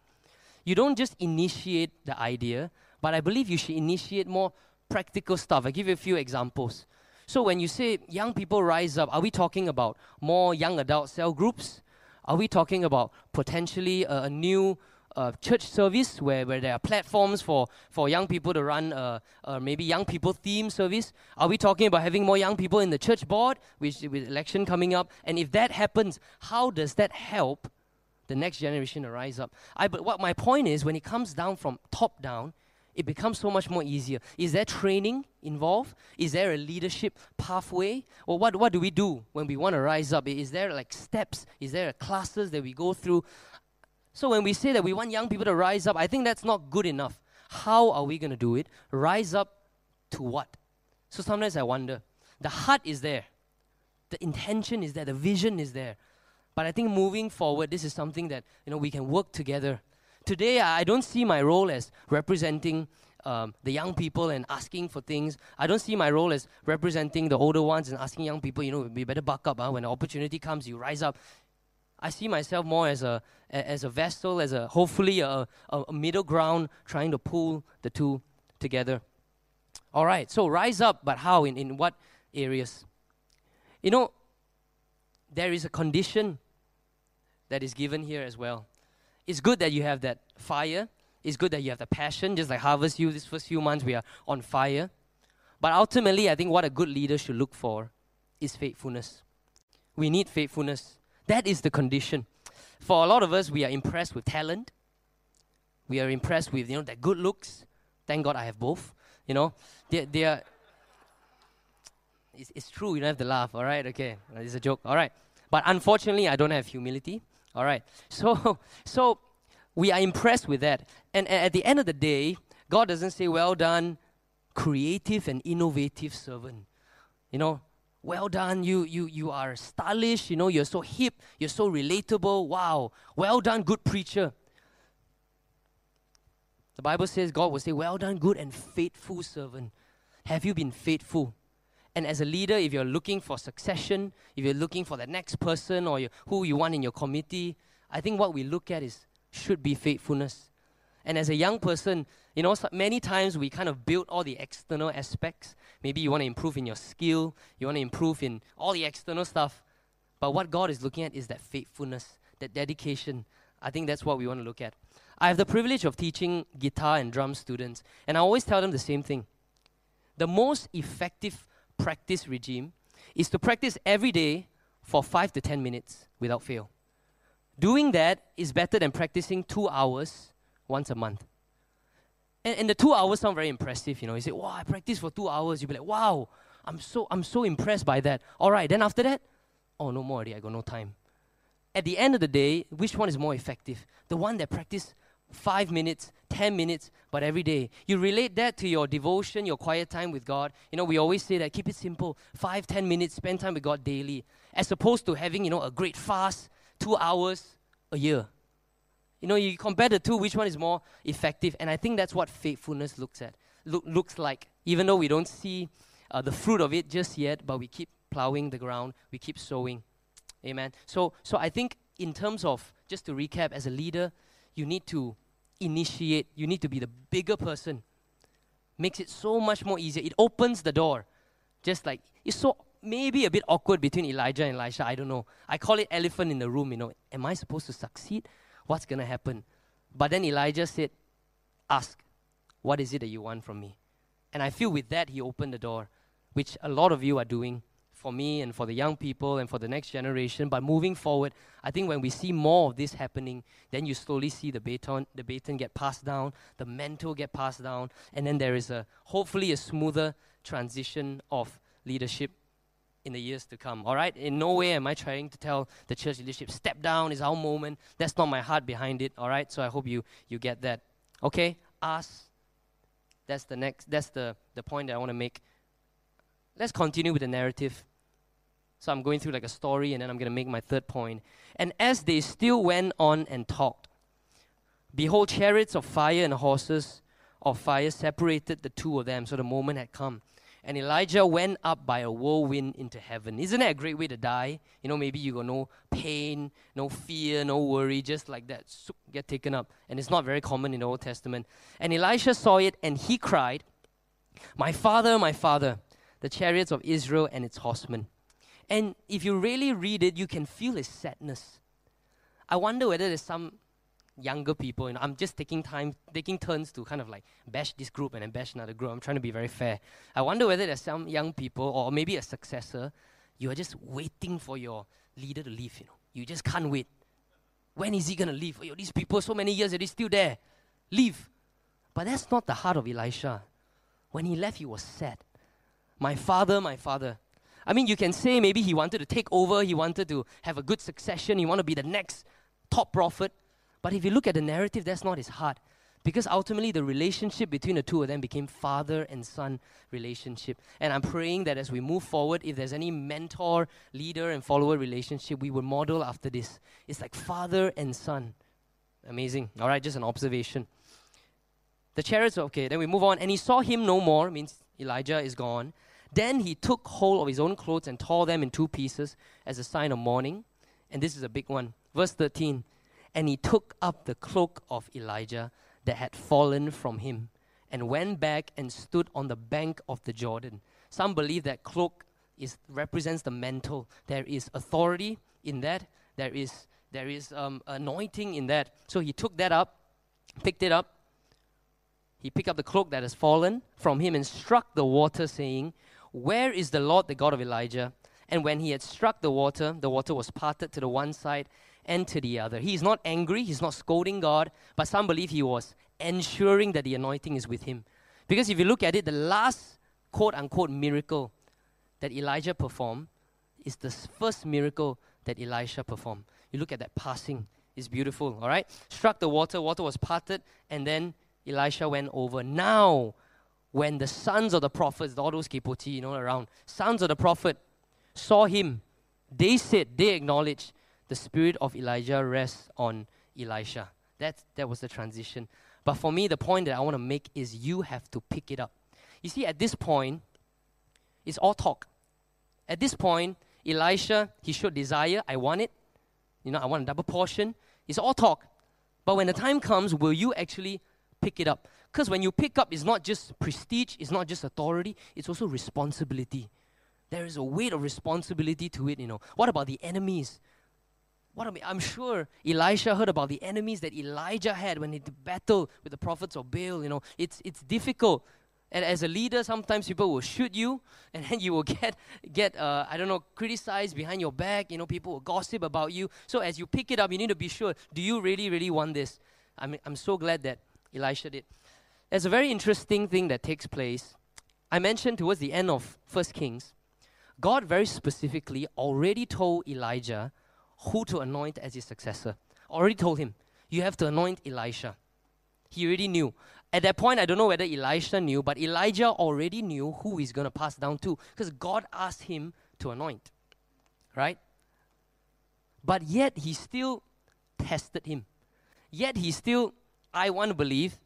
You don't just initiate the idea, but I believe you should initiate more practical stuff. I'll give you a few examples. So when you say young people rise up, are we talking about more young adult cell groups? Are we talking about potentially a, a new uh, church service where, where there are platforms for, for young people to run uh, uh, maybe young people theme service? Are we talking about having more young people in the church board with, with election coming up? And if that happens, how does that help the next generation to rise up? I, but what my point is, when it comes down from top down, it becomes so much more easier. Is there training involved? Is there a leadership pathway? Or what, what do we do when we want to rise up? Is there like steps? Is there classes that we go through? So when we say that we want young people to rise up, I think that's not good enough. How are we going to do it? Rise up to what? So sometimes I wonder. The heart is there. The intention is there. The vision is there. But I think moving forward, this is something that you know we can work together today I don't see my role as representing um, the young people and asking for things. I don't see my role as representing the older ones and asking young people, you know, we better buck up. Huh? When the opportunity comes, you rise up. I see myself more as a as a vessel, as a hopefully a, a middle ground, trying to pull the two together. All right, so rise up, but how? In, in what areas? You know, there is a condition that is given here as well it's good that you have that fire. It's good that you have the passion, just like Harvest Youth, these first few months, we are on fire. But ultimately, I think what a good leader should look for is faithfulness. We need faithfulness. That is the condition. For a lot of us, we are impressed with talent. We are impressed with, you know, that good looks. Thank God I have both. You know, they, they are. It's, it's true, you don't have to laugh, all right? Okay, it's a joke, all right. But unfortunately, I don't have humility. All right. So, so we are impressed with that. And, and at the end of the day, God doesn't say, well done, creative and innovative servant. You know, well done, you, you, you are stylish, you know, you're so hip, you're so relatable. Wow. Well done, good preacher. The Bible says God will say, well done, good and faithful servant. Have you been faithful? And as a leader, if you're looking for succession, if you're looking for the next person or you, who you want in your committee, I think what we look at is should be faithfulness. And as a young person, you know, many times we kind of build all the external aspects. Maybe you want to improve in your skill, you want to improve in all the external stuff. But what God is looking at is that faithfulness, that dedication. I think that's what we want to look at. I have the privilege of teaching guitar and drum students, and I always tell them the same thing. The most effective practice regime is to practice every day for five to 10 minutes without fail. Doing that is better than practicing two hours once a month. And, and the two hours sound very impressive, you know. You say, wow, I practice for two hours. You'll be like, wow, I'm so, I'm so impressed by that. All right, then after that, oh, no more already. I got no time. At the end of the day, which one is more effective? The one that practice five minutes, 10 minutes, but every day. You relate that to your devotion, your quiet time with God. You know, we always say that keep it simple 5, 10 minutes, spend time with God daily, as opposed to having, you know, a great fast, two hours a year. You know, you compare the two, which one is more effective? And I think that's what faithfulness looks at, look, looks like. Even though we don't see uh, the fruit of it just yet, but we keep plowing the ground, we keep sowing. Amen. So, so I think in terms of just to recap, as a leader, you need to initiate. You need to be the bigger person. Makes it so much more easier. It opens the door. Just like it's so maybe a bit awkward between Elijah and Elisha. I don't know. I call it elephant in the room. You know, am I supposed to succeed? What's gonna happen? But then Elijah said, "Ask, what is it that you want from me?" And I feel with that he opened the door, which a lot of you are doing for me and for the young people and for the next generation. But moving forward, I think when we see more of this happening, then you slowly see the baton, the baton get passed down, the mantle get passed down, and then there is a hopefully a smoother transition of leadership in the years to come. All right? In no way am I trying to tell the church leadership, step down is our moment. That's not my heart behind it. All right? So I hope you you get that. Okay? Us. That's the next that's the, the point that I want to make. Let's continue with the narrative. So I'm going through like a story and then I'm going to make my third point. And as they still went on and talked, behold, chariots of fire and horses of fire separated the two of them. So the moment had come. And Elijah went up by a whirlwind into heaven. Isn't that a great way to die? You know, maybe you got no pain, no fear, no worry, just like that, get taken up. And it's not very common in the Old Testament. And Elisha saw it and he cried, My father, my father, the chariots of Israel and its horsemen. And if you really read it, you can feel his sadness. I wonder whether there's some younger people, you know, I'm just taking time, taking turns to kind of like bash this group and then bash another group. I'm trying to be very fair. I wonder whether there's some young people or maybe a successor, you are just waiting for your leader to leave, you know. You just can't wait. When is he gonna leave? Oh, these people so many years, they're still there. Leave. But that's not the heart of Elisha. When he left, he was sad. My father, my father. I mean, you can say maybe he wanted to take over, he wanted to have a good succession, he wanted to be the next top prophet. But if you look at the narrative, that's not his heart. Because ultimately, the relationship between the two of them became father and son relationship. And I'm praying that as we move forward, if there's any mentor, leader, and follower relationship, we will model after this. It's like father and son. Amazing. All right, just an observation. The chariots, okay, then we move on. And he saw him no more, means Elijah is gone. Then he took hold of his own clothes and tore them in two pieces as a sign of mourning. And this is a big one. Verse 13 And he took up the cloak of Elijah that had fallen from him and went back and stood on the bank of the Jordan. Some believe that cloak is, represents the mantle. There is authority in that, there is, there is um, anointing in that. So he took that up, picked it up. He picked up the cloak that has fallen from him and struck the water, saying, where is the Lord, the God of Elijah? And when he had struck the water, the water was parted to the one side and to the other. He is not angry, he's not scolding God, but some believe he was ensuring that the anointing is with him. Because if you look at it, the last quote unquote miracle that Elijah performed is the first miracle that Elisha performed. You look at that passing, it's beautiful, all right? Struck the water, water was parted, and then Elisha went over. Now, when the sons of the prophets, all those kipoti, you know, around, sons of the prophet saw him, they said, they acknowledged the spirit of Elijah rests on Elisha. That, that was the transition. But for me, the point that I want to make is you have to pick it up. You see, at this point, it's all talk. At this point, Elisha, he showed desire. I want it. You know, I want a double portion. It's all talk. But when the time comes, will you actually pick it up? Because when you pick up, it's not just prestige, it's not just authority, it's also responsibility. There is a weight of responsibility to it, you know. What about the enemies? What I I'm sure Elisha heard about the enemies that Elijah had when he battled with the prophets of Baal. You know, it's it's difficult. And as a leader, sometimes people will shoot you, and then you will get get uh, I don't know criticized behind your back. You know, people will gossip about you. So as you pick it up, you need to be sure: Do you really, really want this? I mean, I'm so glad that Elisha did. There's a very interesting thing that takes place. I mentioned towards the end of First Kings, God very specifically already told Elijah who to anoint as his successor. Already told him, you have to anoint Elisha. He already knew. At that point, I don't know whether Elisha knew, but Elijah already knew who he's going to pass down to because God asked him to anoint. Right? But yet, he still tested him. Yet, he still, I want to believe,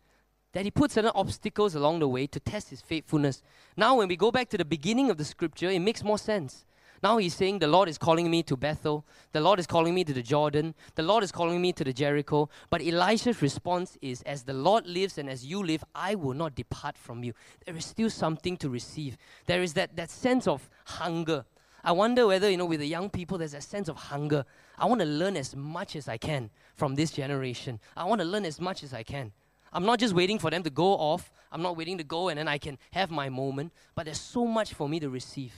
that he put certain obstacles along the way to test his faithfulness. Now, when we go back to the beginning of the scripture, it makes more sense. Now he's saying, The Lord is calling me to Bethel. The Lord is calling me to the Jordan. The Lord is calling me to the Jericho. But Elisha's response is, As the Lord lives and as you live, I will not depart from you. There is still something to receive. There is that, that sense of hunger. I wonder whether, you know, with the young people, there's a sense of hunger. I want to learn as much as I can from this generation. I want to learn as much as I can. I'm not just waiting for them to go off. I'm not waiting to go and then I can have my moment. But there's so much for me to receive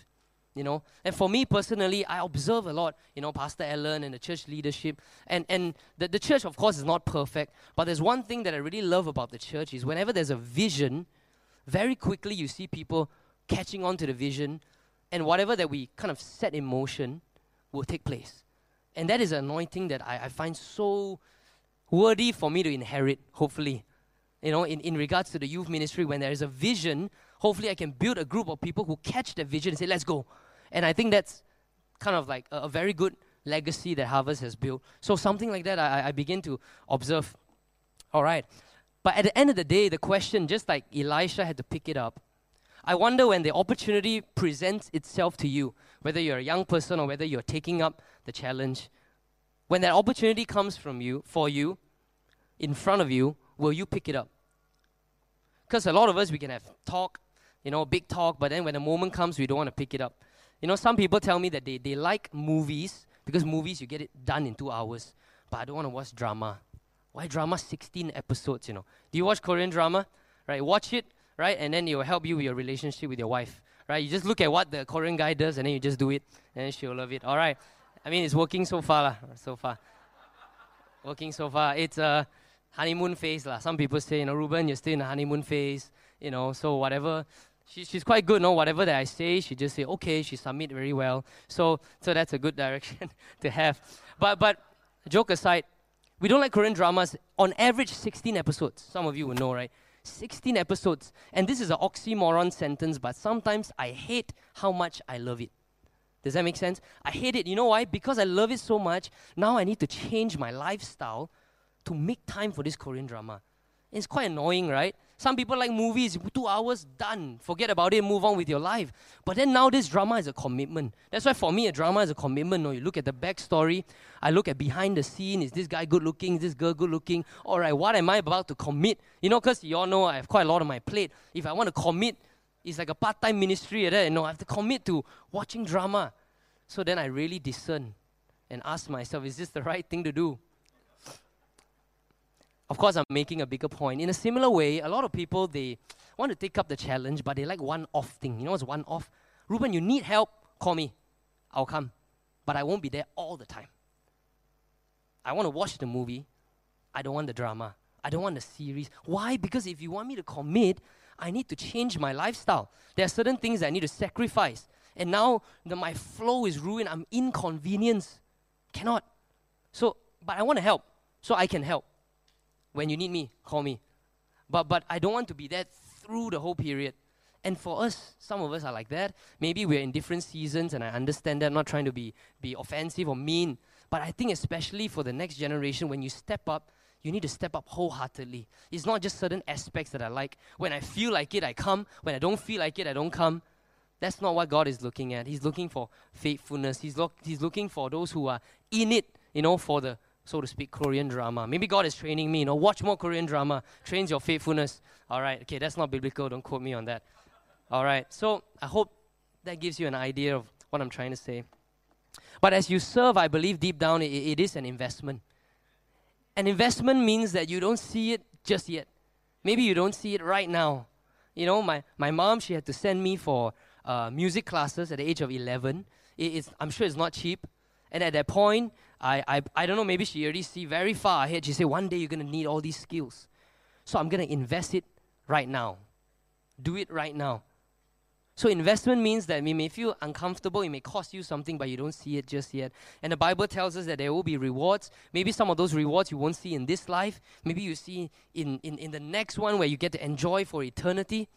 you know? And for me personally i observe a lot you know pastor ellen and the church leadership. And and the, the church of course is not perfect. But there's one thing that i really love about the church is whenever there's a vision very quickly you see people catching on to the vision and whatever that we kind of set in motion will take place. And that is an anointing that i, I find so worthy for me to inherit hopefully you know in, in regards to the youth ministry when there is a vision hopefully I can build a group of people who catch the vision and say, let's go. And I think that's kind of like a, a very good legacy that Harvest has built. So something like that I, I begin to observe. All right. But at the end of the day, the question, just like Elisha had to pick it up, I wonder when the opportunity presents itself to you, whether you're a young person or whether you're taking up the challenge, when that opportunity comes from you, for you, in front of you, will you pick it up? Because a lot of us, we can have talk, you know, big talk, but then when the moment comes, we don't want to pick it up. You know, some people tell me that they, they like movies because movies you get it done in two hours, but I don't want to watch drama. Why drama? 16 episodes, you know. Do you watch Korean drama? Right, watch it, right, and then it will help you with your relationship with your wife, right? You just look at what the Korean guy does and then you just do it, and she'll love it. All right. I mean, it's working so far, lah, so far. working so far. It's uh, honeymoon phase, lah. Some people say, you know, Ruben, you're still in the honeymoon phase, you know, so whatever she, she's quite good, no? Whatever that I say, she just say, okay, she submit very well. So, so that's a good direction to have. But, but joke aside, we don't like Korean dramas. On average, 16 episodes. Some of you will know, right? 16 episodes. And this is an oxymoron sentence, but sometimes I hate how much I love it. Does that make sense? I hate it. You know why? Because I love it so much, now I need to change my lifestyle to make time for this Korean drama. It's quite annoying, right? Some people like movies, two hours, done. Forget about it, move on with your life. But then now this drama is a commitment. That's why for me, a drama is a commitment. No, you look at the backstory, I look at behind the scene. Is this guy good looking? Is this girl good looking? All right, what am I about to commit? You know, because you all know I have quite a lot on my plate. If I want to commit, it's like a part time ministry. You know, I have to commit to watching drama. So then I really discern and ask myself, is this the right thing to do? Of course, I'm making a bigger point. In a similar way, a lot of people they want to take up the challenge, but they like one-off thing. You know what's one-off? Ruben, you need help? Call me. I'll come. But I won't be there all the time. I want to watch the movie. I don't want the drama. I don't want the series. Why? Because if you want me to commit, I need to change my lifestyle. There are certain things I need to sacrifice. And now the, my flow is ruined. I'm inconvenienced. Cannot. So, but I want to help. So I can help. When you need me, call me. But, but I don't want to be there through the whole period. And for us, some of us are like that. Maybe we're in different seasons, and I understand that. I'm not trying to be, be offensive or mean. But I think, especially for the next generation, when you step up, you need to step up wholeheartedly. It's not just certain aspects that I like. When I feel like it, I come. When I don't feel like it, I don't come. That's not what God is looking at. He's looking for faithfulness. He's, lo- he's looking for those who are in it, you know, for the so to speak, Korean drama. Maybe God is training me, you know, watch more Korean drama, trains your faithfulness. All right, okay, that's not biblical, don't quote me on that. All right, so I hope that gives you an idea of what I'm trying to say. But as you serve, I believe deep down it, it is an investment. An investment means that you don't see it just yet. Maybe you don't see it right now. You know, my, my mom, she had to send me for uh, music classes at the age of 11. It, I'm sure it's not cheap. And at that point, I, I, I don't know, maybe she already see very far ahead. She said, one day you're going to need all these skills. So I'm going to invest it right now. Do it right now. So investment means that it may feel uncomfortable, it may cost you something, but you don't see it just yet. And the Bible tells us that there will be rewards. Maybe some of those rewards you won't see in this life. Maybe you see in, in, in the next one where you get to enjoy for eternity.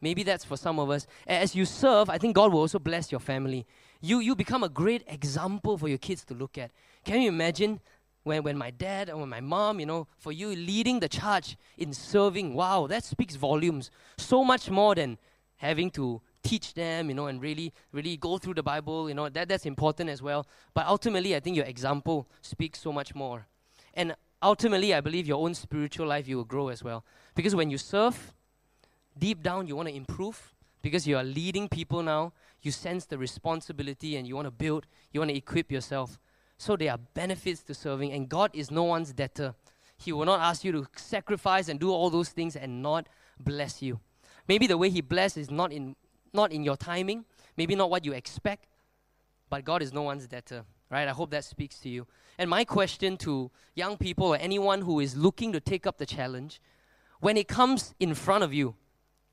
Maybe that's for some of us. As you serve, I think God will also bless your family. You, you become a great example for your kids to look at. Can you imagine when, when my dad or when my mom, you know, for you leading the charge in serving? Wow, that speaks volumes. So much more than having to teach them, you know, and really, really go through the Bible, you know, that, that's important as well. But ultimately, I think your example speaks so much more. And ultimately, I believe your own spiritual life, you will grow as well. Because when you serve, deep down, you want to improve. Because you are leading people now, you sense the responsibility and you want to build, you want to equip yourself. So there are benefits to serving, and God is no one's debtor. He will not ask you to sacrifice and do all those things and not bless you. Maybe the way He blesses is not in, not in your timing, maybe not what you expect, but God is no one's debtor, right? I hope that speaks to you. And my question to young people or anyone who is looking to take up the challenge when it comes in front of you,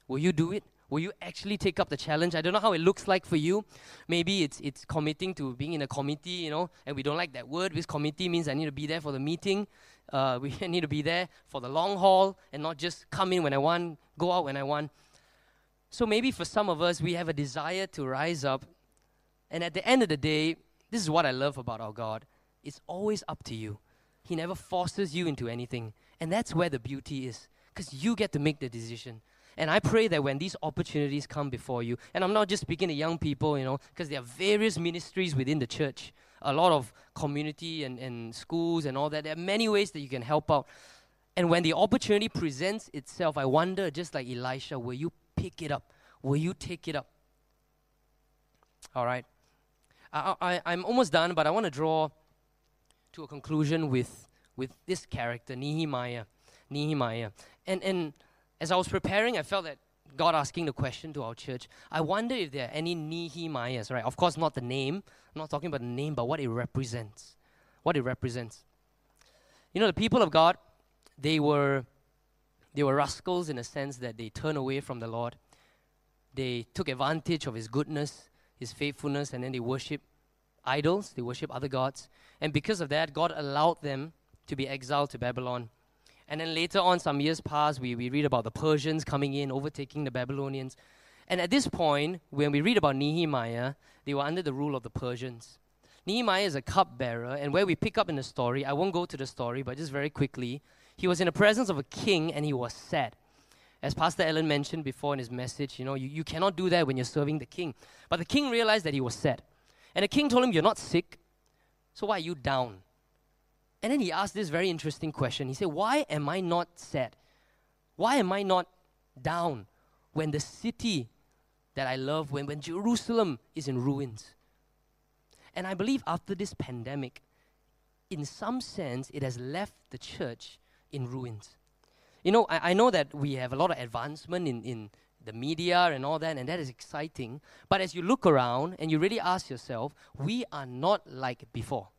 will you do it? Will you actually take up the challenge? I don't know how it looks like for you. Maybe it's it's committing to being in a committee, you know, and we don't like that word This committee means I need to be there for the meeting. Uh, we need to be there for the long haul and not just come in when I want, go out when I want. So maybe for some of us, we have a desire to rise up. And at the end of the day, this is what I love about our God. It's always up to you. He never forces you into anything. And that's where the beauty is, because you get to make the decision. And I pray that when these opportunities come before you, and I'm not just speaking to young people, you know, because there are various ministries within the church, a lot of community and, and schools and all that. There are many ways that you can help out. And when the opportunity presents itself, I wonder, just like Elisha, will you pick it up? Will you take it up? All right. I, I, I'm almost done, but I want to draw to a conclusion with, with this character, Nehemiah. Nehemiah. And, and as I was preparing, I felt that God asking the question to our church. I wonder if there are any Nehemiahs, right? Of course, not the name. I'm not talking about the name, but what it represents. What it represents. You know, the people of God, they were they were rascals in a sense that they turned away from the Lord. They took advantage of His goodness, His faithfulness, and then they worship idols, they worship other gods. And because of that, God allowed them to be exiled to Babylon. And then later on, some years pass, we, we read about the Persians coming in, overtaking the Babylonians. And at this point, when we read about Nehemiah, they were under the rule of the Persians. Nehemiah is a cupbearer, and where we pick up in the story, I won't go to the story, but just very quickly, he was in the presence of a king and he was sad. As Pastor Ellen mentioned before in his message, you know, you, you cannot do that when you're serving the king. But the king realized that he was sad. And the king told him, You're not sick, so why are you down? And then he asked this very interesting question. He said, Why am I not sad? Why am I not down when the city that I love, when, when Jerusalem is in ruins? And I believe after this pandemic, in some sense, it has left the church in ruins. You know, I, I know that we have a lot of advancement in, in the media and all that, and that is exciting. But as you look around and you really ask yourself, we are not like before.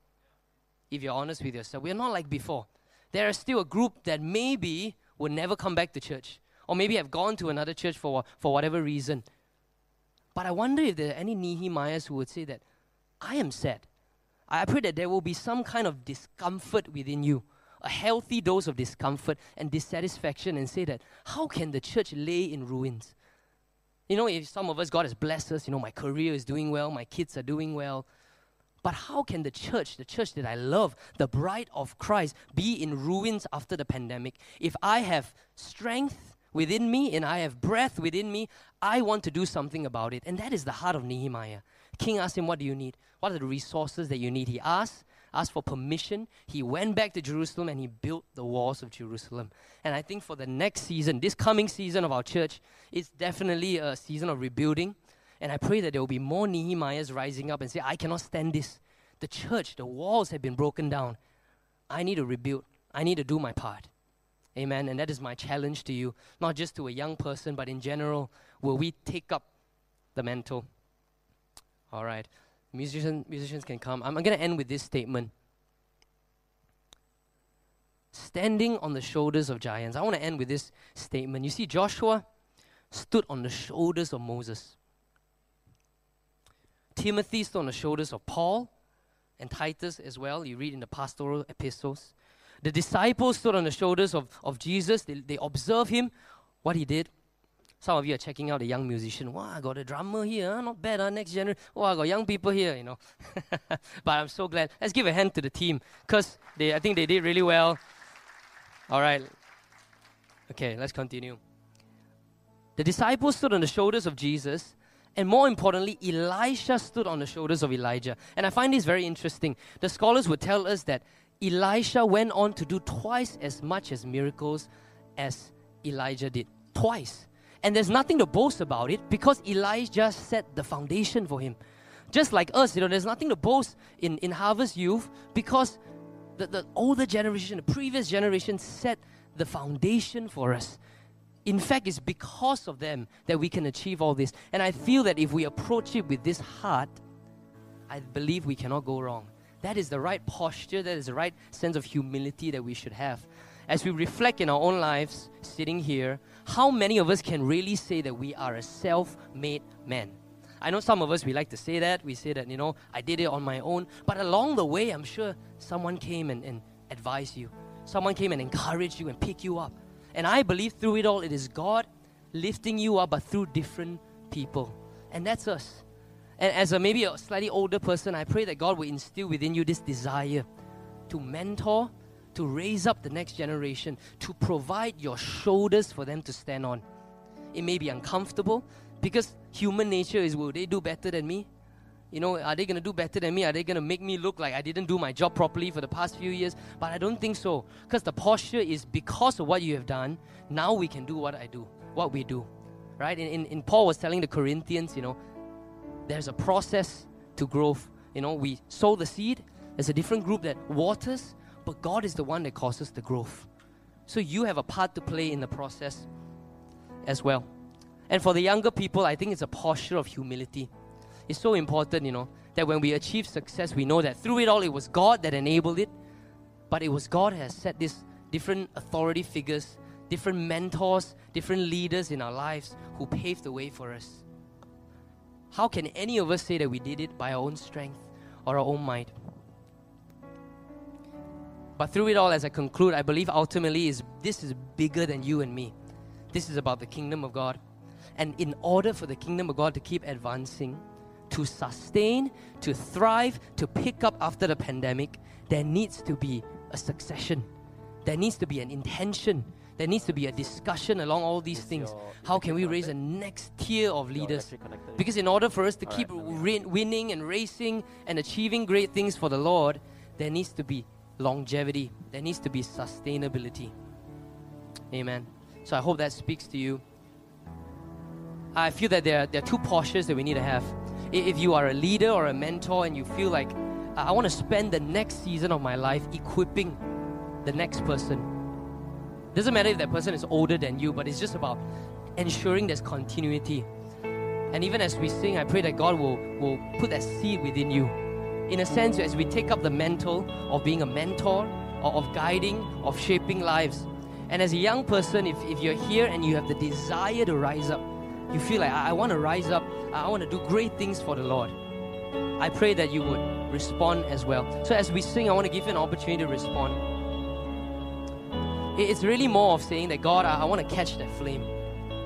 If you're honest with yourself, we're not like before. There is still a group that maybe will never come back to church, or maybe have gone to another church for, for whatever reason. But I wonder if there are any Nehemiahs who would say that, I am sad. I pray that there will be some kind of discomfort within you a healthy dose of discomfort and dissatisfaction and say that, how can the church lay in ruins? You know, if some of us, God has blessed us, you know, my career is doing well, my kids are doing well. But how can the church, the church that I love, the bride of Christ, be in ruins after the pandemic? If I have strength within me and I have breath within me, I want to do something about it. And that is the heart of Nehemiah. King asked him, What do you need? What are the resources that you need? He asked, asked for permission. He went back to Jerusalem and he built the walls of Jerusalem. And I think for the next season, this coming season of our church, it's definitely a season of rebuilding. And I pray that there will be more Nehemiahs rising up and say, I cannot stand this. The church, the walls have been broken down. I need to rebuild. I need to do my part. Amen. And that is my challenge to you, not just to a young person, but in general. Will we take up the mantle? All right. Musician, musicians can come. I'm, I'm going to end with this statement. Standing on the shoulders of giants. I want to end with this statement. You see, Joshua, stood on the shoulders of Moses. Timothy stood on the shoulders of Paul and Titus as well. You read in the pastoral epistles. The disciples stood on the shoulders of, of Jesus. They, they observed him, what he did. Some of you are checking out a young musician. Wow, I got a drummer here. Not bad, huh? next generation. Wow, I got young people here, you know. but I'm so glad. Let's give a hand to the team because I think they did really well. All right. Okay, let's continue. The disciples stood on the shoulders of Jesus, and more importantly, Elisha stood on the shoulders of Elijah. And I find this very interesting. The scholars would tell us that Elisha went on to do twice as much as miracles as Elijah did. Twice. And there's nothing to boast about it because Elijah set the foundation for him. Just like us, you know, there's nothing to boast in, in Harvest Youth because the, the older generation, the previous generation set the foundation for us. In fact, it's because of them that we can achieve all this. And I feel that if we approach it with this heart, I believe we cannot go wrong. That is the right posture, that is the right sense of humility that we should have. As we reflect in our own lives, sitting here, how many of us can really say that we are a self made man? I know some of us, we like to say that. We say that, you know, I did it on my own. But along the way, I'm sure someone came and, and advised you. Someone came and encouraged you and picked you up. And I believe through it all, it is God lifting you up, but through different people. And that's us. And as a maybe a slightly older person, I pray that God will instill within you this desire to mentor, to raise up the next generation, to provide your shoulders for them to stand on. It may be uncomfortable because human nature is will they do better than me? You know, are they going to do better than me? Are they going to make me look like I didn't do my job properly for the past few years? But I don't think so. Because the posture is because of what you have done, now we can do what I do, what we do. Right? In, in, in Paul was telling the Corinthians, you know, there's a process to growth. You know, we sow the seed, there's a different group that waters, but God is the one that causes the growth. So you have a part to play in the process as well. And for the younger people, I think it's a posture of humility. It's so important, you know, that when we achieve success, we know that through it all, it was God that enabled it, but it was God has set these different authority figures, different mentors, different leaders in our lives who paved the way for us. How can any of us say that we did it by our own strength or our own might? But through it all, as I conclude, I believe ultimately is this is bigger than you and me. This is about the kingdom of God. And in order for the kingdom of God to keep advancing, to sustain, to thrive, to pick up after the pandemic, there needs to be a succession. There needs to be an intention. There needs to be a discussion along all these things. How can we raise a next tier of leaders? Because in order for us to keep winning and racing and achieving great things for the Lord, there needs to be longevity. There needs to be sustainability. Amen. So I hope that speaks to you. I feel that there are, there are two postures that we need to have. If you are a leader or a mentor and you feel like, I want to spend the next season of my life equipping the next person doesn't matter if that person is older than you, but it's just about ensuring there's continuity. And even as we sing, I pray that God will, will put that seed within you. In a sense, as we take up the mantle of being a mentor, or of guiding, of shaping lives. And as a young person, if, if you're here and you have the desire to rise up, you feel like, I, I want to rise up, I want to do great things for the Lord. I pray that you would respond as well. So as we sing, I want to give you an opportunity to respond. It's really more of saying that God, I, want to catch that flame.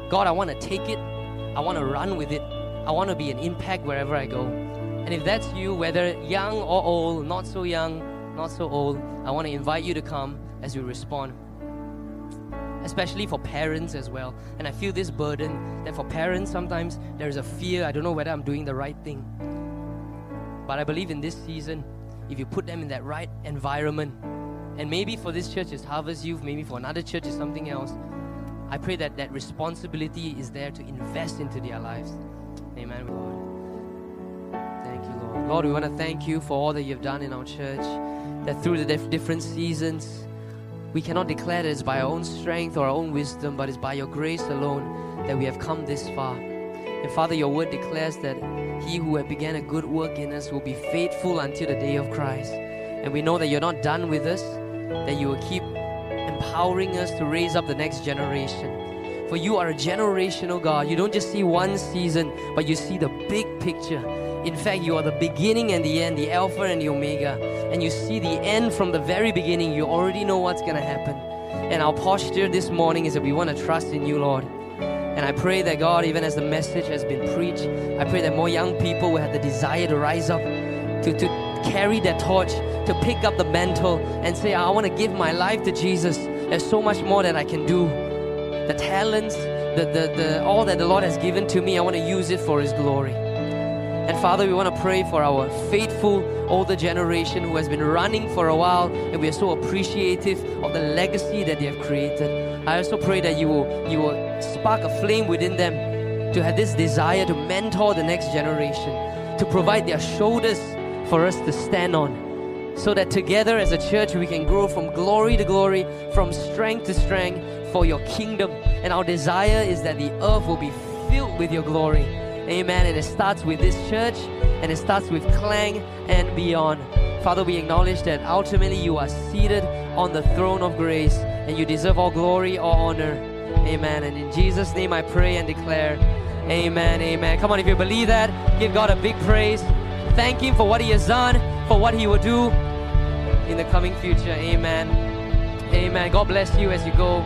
God, I want to take it. I want to run with it. I want to be an impact wherever I go. And if that's you, whether young or old, not so young, not so old, I want to invite you to come as you respond. Especially for parents as well. And I feel this burden that for parents, sometimes there is a fear I don't know whether I'm doing the right thing. But I believe in this season, if you put them in that right environment, and maybe for this church it's Harvest Youth, maybe for another church it's something else. I pray that that responsibility is there to invest into their lives. Amen, Lord. Thank you, Lord. Lord, we want to thank you for all that you've done in our church. That through the different seasons, we cannot declare that it's by our own strength or our own wisdom, but it's by your grace alone that we have come this far. And Father, your word declares that he who began a good work in us will be faithful until the day of Christ. And we know that you're not done with us, that you will keep empowering us to raise up the next generation. For you are a generational God. You don't just see one season, but you see the big picture. In fact, you are the beginning and the end, the Alpha and the Omega. And you see the end from the very beginning. You already know what's going to happen. And our posture this morning is that we want to trust in you, Lord. And I pray that God, even as the message has been preached, I pray that more young people will have the desire to rise up, to, to carry that torch, to pick up the mantle and say, I want to give my life to Jesus. There's so much more that I can do. The talents, the, the, the, all that the Lord has given to me, I want to use it for His glory. And Father, we want to pray for our faithful older generation who has been running for a while, and we are so appreciative of the legacy that they have created. I also pray that you will, you will spark a flame within them to have this desire to mentor the next generation, to provide their shoulders for us to stand on, so that together as a church we can grow from glory to glory, from strength to strength for your kingdom. And our desire is that the earth will be filled with your glory. Amen. And it starts with this church and it starts with Klang and beyond. Father, we acknowledge that ultimately you are seated on the throne of grace and you deserve all glory, all honor. Amen. And in Jesus' name I pray and declare, Amen. Amen. Come on, if you believe that, give God a big praise. Thank Him for what He has done, for what He will do in the coming future. Amen. Amen. God bless you as you go.